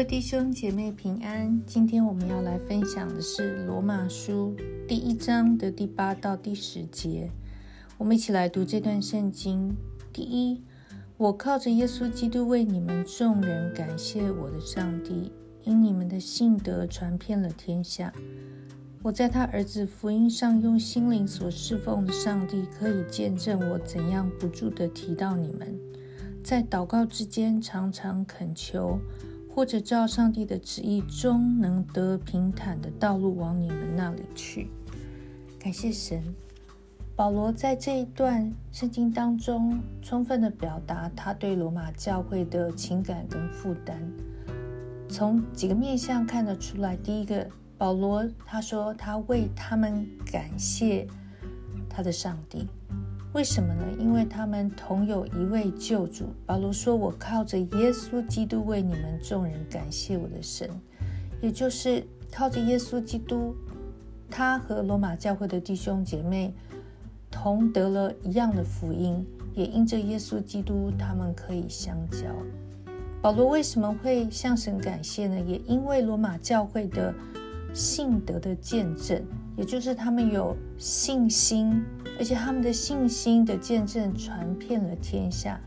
位弟兄姐妹平安，今天我们要来分享的是罗马书第一章的第八到第十节。我们一起来读这段圣经。第一，我靠着耶稣基督为你们众人感谢我的上帝，因你们的信德传遍了天下。我在他儿子福音上用心灵所侍奉的上帝，可以见证我怎样不住地提到你们，在祷告之间常常恳求。或者照上帝的旨意，终能得平坦的道路往你们那里去。感谢神，保罗在这一段圣经当中，充分的表达他对罗马教会的情感跟负担。从几个面向看得出来，第一个，保罗他说他为他们感谢他的上帝。为什么呢？因为他们同有一位救主。保罗说：“我靠着耶稣基督为你们众人感谢我的神。”也就是靠着耶稣基督，他和罗马教会的弟兄姐妹同得了一样的福音，也因着耶稣基督，他们可以相交。保罗为什么会向神感谢呢？也因为罗马教会的信德的见证。也就是他们有信心，而且他们的信心的见证传遍了天下。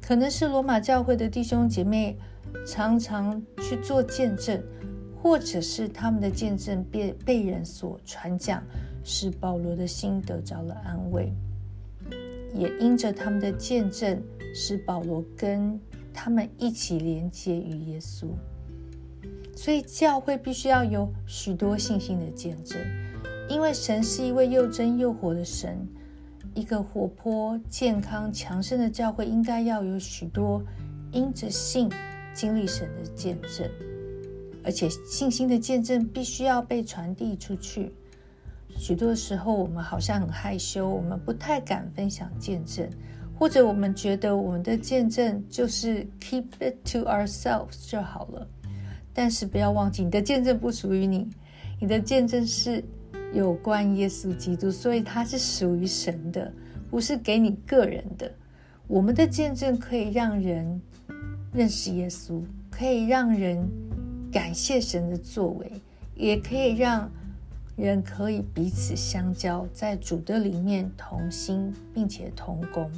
可能是罗马教会的弟兄姐妹常常去做见证，或者是他们的见证被被人所传讲，使保罗的心得着了安慰。也因着他们的见证，使保罗跟他们一起连接于耶稣。所以教会必须要有许多信心的见证。因为神是一位又真又活的神，一个活泼、健康、强盛的教会应该要有许多因着信经历神的见证，而且信心的见证必须要被传递出去。许多时候，我们好像很害羞，我们不太敢分享见证，或者我们觉得我们的见证就是 keep it to ourselves 就好了。但是不要忘记，你的见证不属于你，你的见证是。有关耶稣基督，所以它是属于神的，不是给你个人的。我们的见证可以让人认识耶稣，可以让人感谢神的作为，也可以让人可以彼此相交，在主的里面同心，并且同工。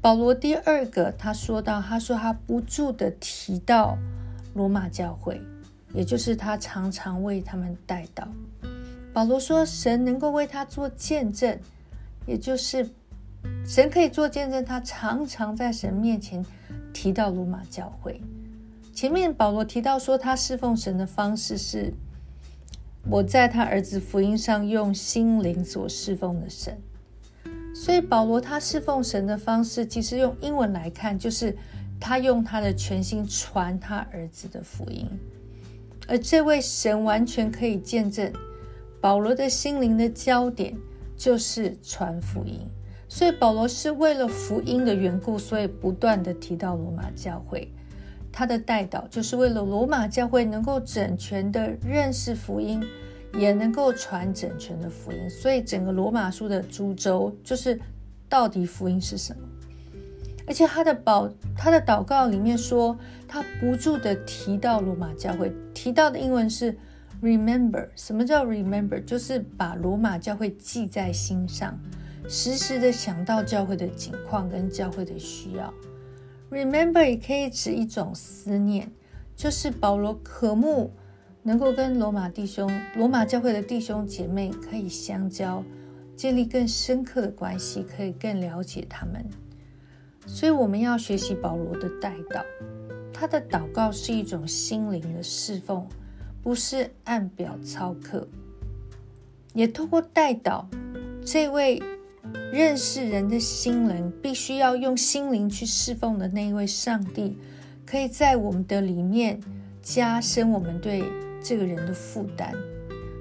保罗第二个，他说到，他说他不住的提到罗马教会，也就是他常常为他们带到。保罗说：“神能够为他做见证，也就是神可以做见证。他常常在神面前提到罗马教会。前面保罗提到说，他侍奉神的方式是我在他儿子福音上用心灵所侍奉的神。所以保罗他侍奉神的方式，其实用英文来看，就是他用他的全心传他儿子的福音。而这位神完全可以见证。”保罗的心灵的焦点就是传福音，所以保罗是为了福音的缘故，所以不断的提到罗马教会。他的代祷就是为了罗马教会能够整全的认识福音，也能够传整全的福音。所以整个罗马书的主轴就是到底福音是什么。而且他的祷他的祷告里面说，他不住的提到罗马教会，提到的英文是。Remember，什么叫 remember？就是把罗马教会记在心上，时时的想到教会的景况跟教会的需要。Remember 也可以指一种思念，就是保罗渴慕能够跟罗马弟兄、罗马教会的弟兄姐妹可以相交，建立更深刻的关系，可以更了解他们。所以我们要学习保罗的代祷，他的祷告是一种心灵的侍奉。不是按表操课，也透过代祷，这位认识人的心灵，必须要用心灵去侍奉的那一位上帝，可以在我们的里面加深我们对这个人的负担。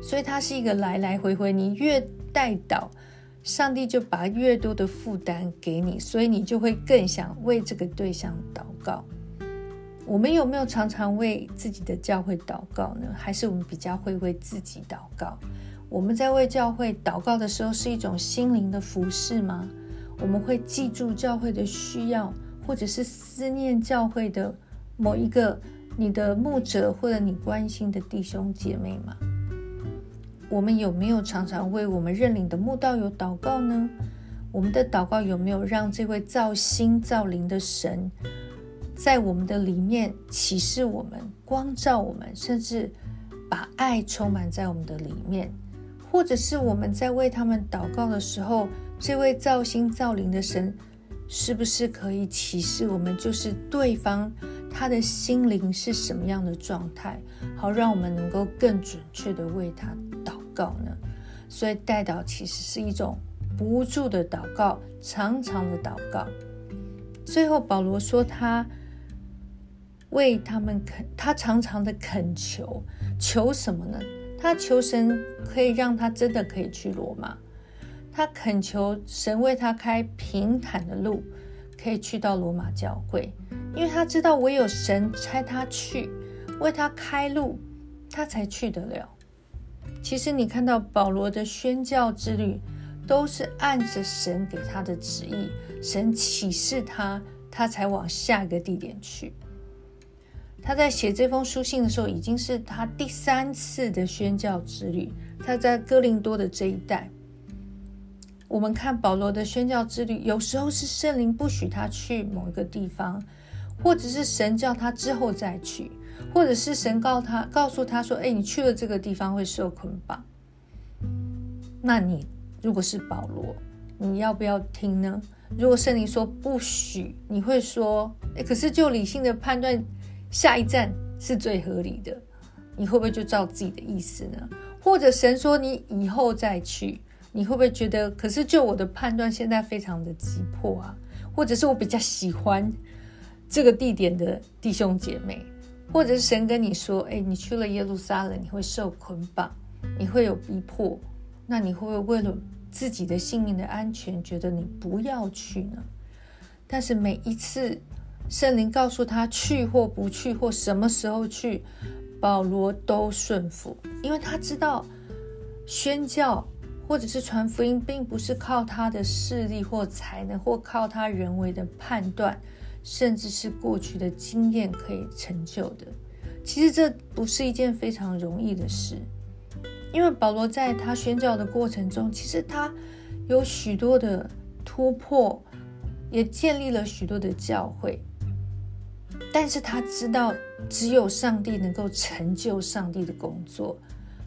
所以它是一个来来回回，你越代祷，上帝就把越多的负担给你，所以你就会更想为这个对象祷告。我们有没有常常为自己的教会祷告呢？还是我们比较会为自己祷告？我们在为教会祷告的时候，是一种心灵的服饰吗？我们会记住教会的需要，或者是思念教会的某一个你的牧者或者你关心的弟兄姐妹吗？我们有没有常常为我们认领的墓道友祷告呢？我们的祷告有没有让这位造心造灵的神在我们的里面启示我们、光照我们，甚至把爱充满在我们的里面？或者是我们在为他们祷告的时候，这位造心造灵的神是不是可以启示我们，就是对方他的心灵是什么样的状态，好让我们能够更准确的为他。告呢？所以代祷其实是一种不住的祷告，长长的祷告。最后保罗说，他为他们恳，他常常的恳求，求什么呢？他求神可以让他真的可以去罗马，他恳求神为他开平坦的路，可以去到罗马教会，因为他知道唯有神差他去，为他开路，他才去得了。其实你看到保罗的宣教之旅，都是按着神给他的旨意，神启示他，他才往下一个地点去。他在写这封书信的时候，已经是他第三次的宣教之旅。他在哥林多的这一带，我们看保罗的宣教之旅，有时候是圣灵不许他去某一个地方，或者是神叫他之后再去。或者是神告他，告诉他说：“哎，你去了这个地方会受捆绑。”那你如果是保罗，你要不要听呢？如果圣灵说不许，你会说：“哎，可是就理性的判断，下一站是最合理的。”你会不会就照自己的意思呢？或者神说你以后再去，你会不会觉得？可是就我的判断，现在非常的急迫啊，或者是我比较喜欢这个地点的弟兄姐妹。或者是神跟你说：“哎，你去了耶路撒冷，你会受捆绑，你会有逼迫，那你会不会为了自己的性命的安全，觉得你不要去呢？”但是每一次圣灵告诉他去或不去，或什么时候去，保罗都顺服，因为他知道宣教或者是传福音，并不是靠他的势力或才能，或靠他人为的判断。甚至是过去的经验可以成就的，其实这不是一件非常容易的事，因为保罗在他宣教的过程中，其实他有许多的突破，也建立了许多的教会，但是他知道只有上帝能够成就上帝的工作，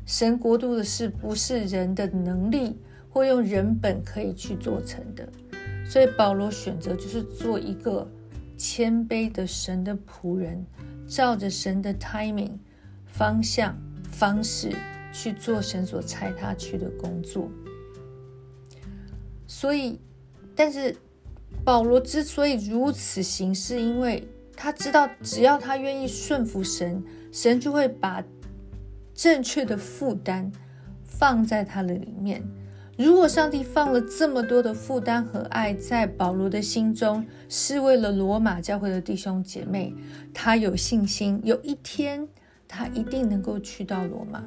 神国度的事不是人的能力或用人本可以去做成的，所以保罗选择就是做一个。谦卑的神的仆人，照着神的 timing 方向方式去做神所差他去的工作。所以，但是保罗之所以如此行事，因为他知道，只要他愿意顺服神，神就会把正确的负担放在他的里面。如果上帝放了这么多的负担和爱在保罗的心中，是为了罗马教会的弟兄姐妹，他有信心，有一天他一定能够去到罗马。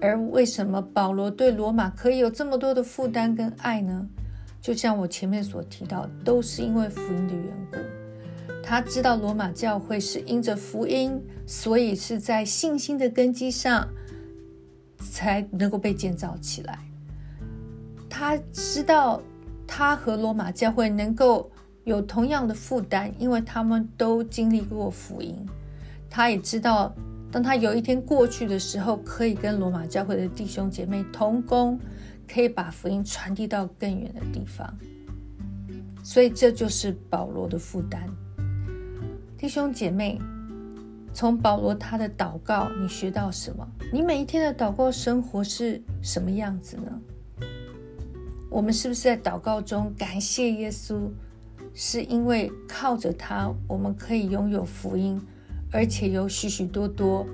而为什么保罗对罗马可以有这么多的负担跟爱呢？就像我前面所提到，都是因为福音的缘故。他知道罗马教会是因着福音，所以是在信心的根基上。才能够被建造起来。他知道，他和罗马教会能够有同样的负担，因为他们都经历过福音。他也知道，当他有一天过去的时候，可以跟罗马教会的弟兄姐妹同工，可以把福音传递到更远的地方。所以，这就是保罗的负担，弟兄姐妹。从保罗他的祷告，你学到什么？你每一天的祷告生活是什么样子呢？我们是不是在祷告中感谢耶稣？是因为靠着他，我们可以拥有福音，而且有许许多多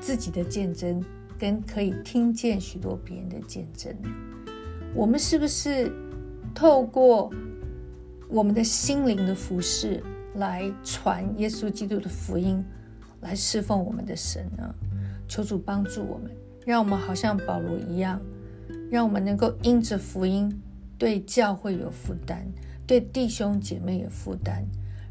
自己的见证，跟可以听见许多别人的见证。我们是不是透过我们的心灵的服饰来传耶稣基督的福音？来侍奉我们的神呢？求主帮助我们，让我们好像保罗一样，让我们能够因着福音对教会有负担，对弟兄姐妹有负担，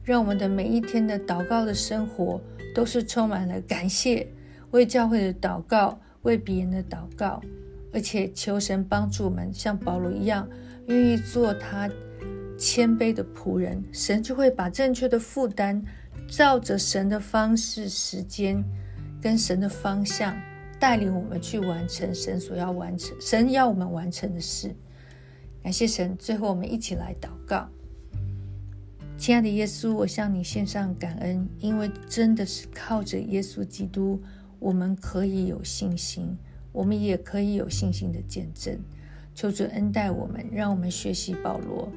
让我们的每一天的祷告的生活都是充满了感谢，为教会的祷告，为别人的祷告，而且求神帮助我们，像保罗一样，愿意做他谦卑的仆人，神就会把正确的负担，照着神的方式、时间跟神的方向，带领我们去完成神所要完成、神要我们完成的事。感谢神，最后我们一起来祷告。亲爱的耶稣，我向你献上感恩，因为真的是靠着耶稣基督，我们可以有信心，我们也可以有信心的见证。求主恩待我们，让我们学习保罗，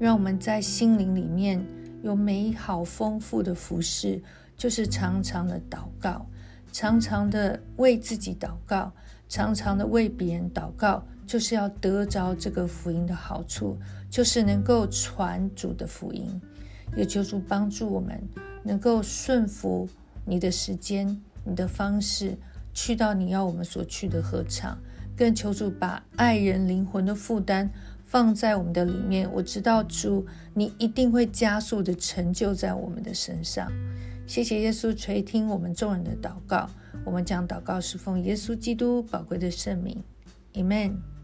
让我们在心灵里面有美好丰富的服饰，就是常常的祷告，常常的为自己祷告，常常的为别人祷告，就是要得着这个福音的好处，就是能够传主的福音。也求主帮助我们，能够顺服你的时间、你的方式，去到你要我们所去的合场。更求主把爱人灵魂的负担放在我们的里面。我知道主，你一定会加速的成就在我们的身上。谢谢耶稣垂听我们众人的祷告。我们将祷告是奉耶稣基督宝贵的圣名，Amen。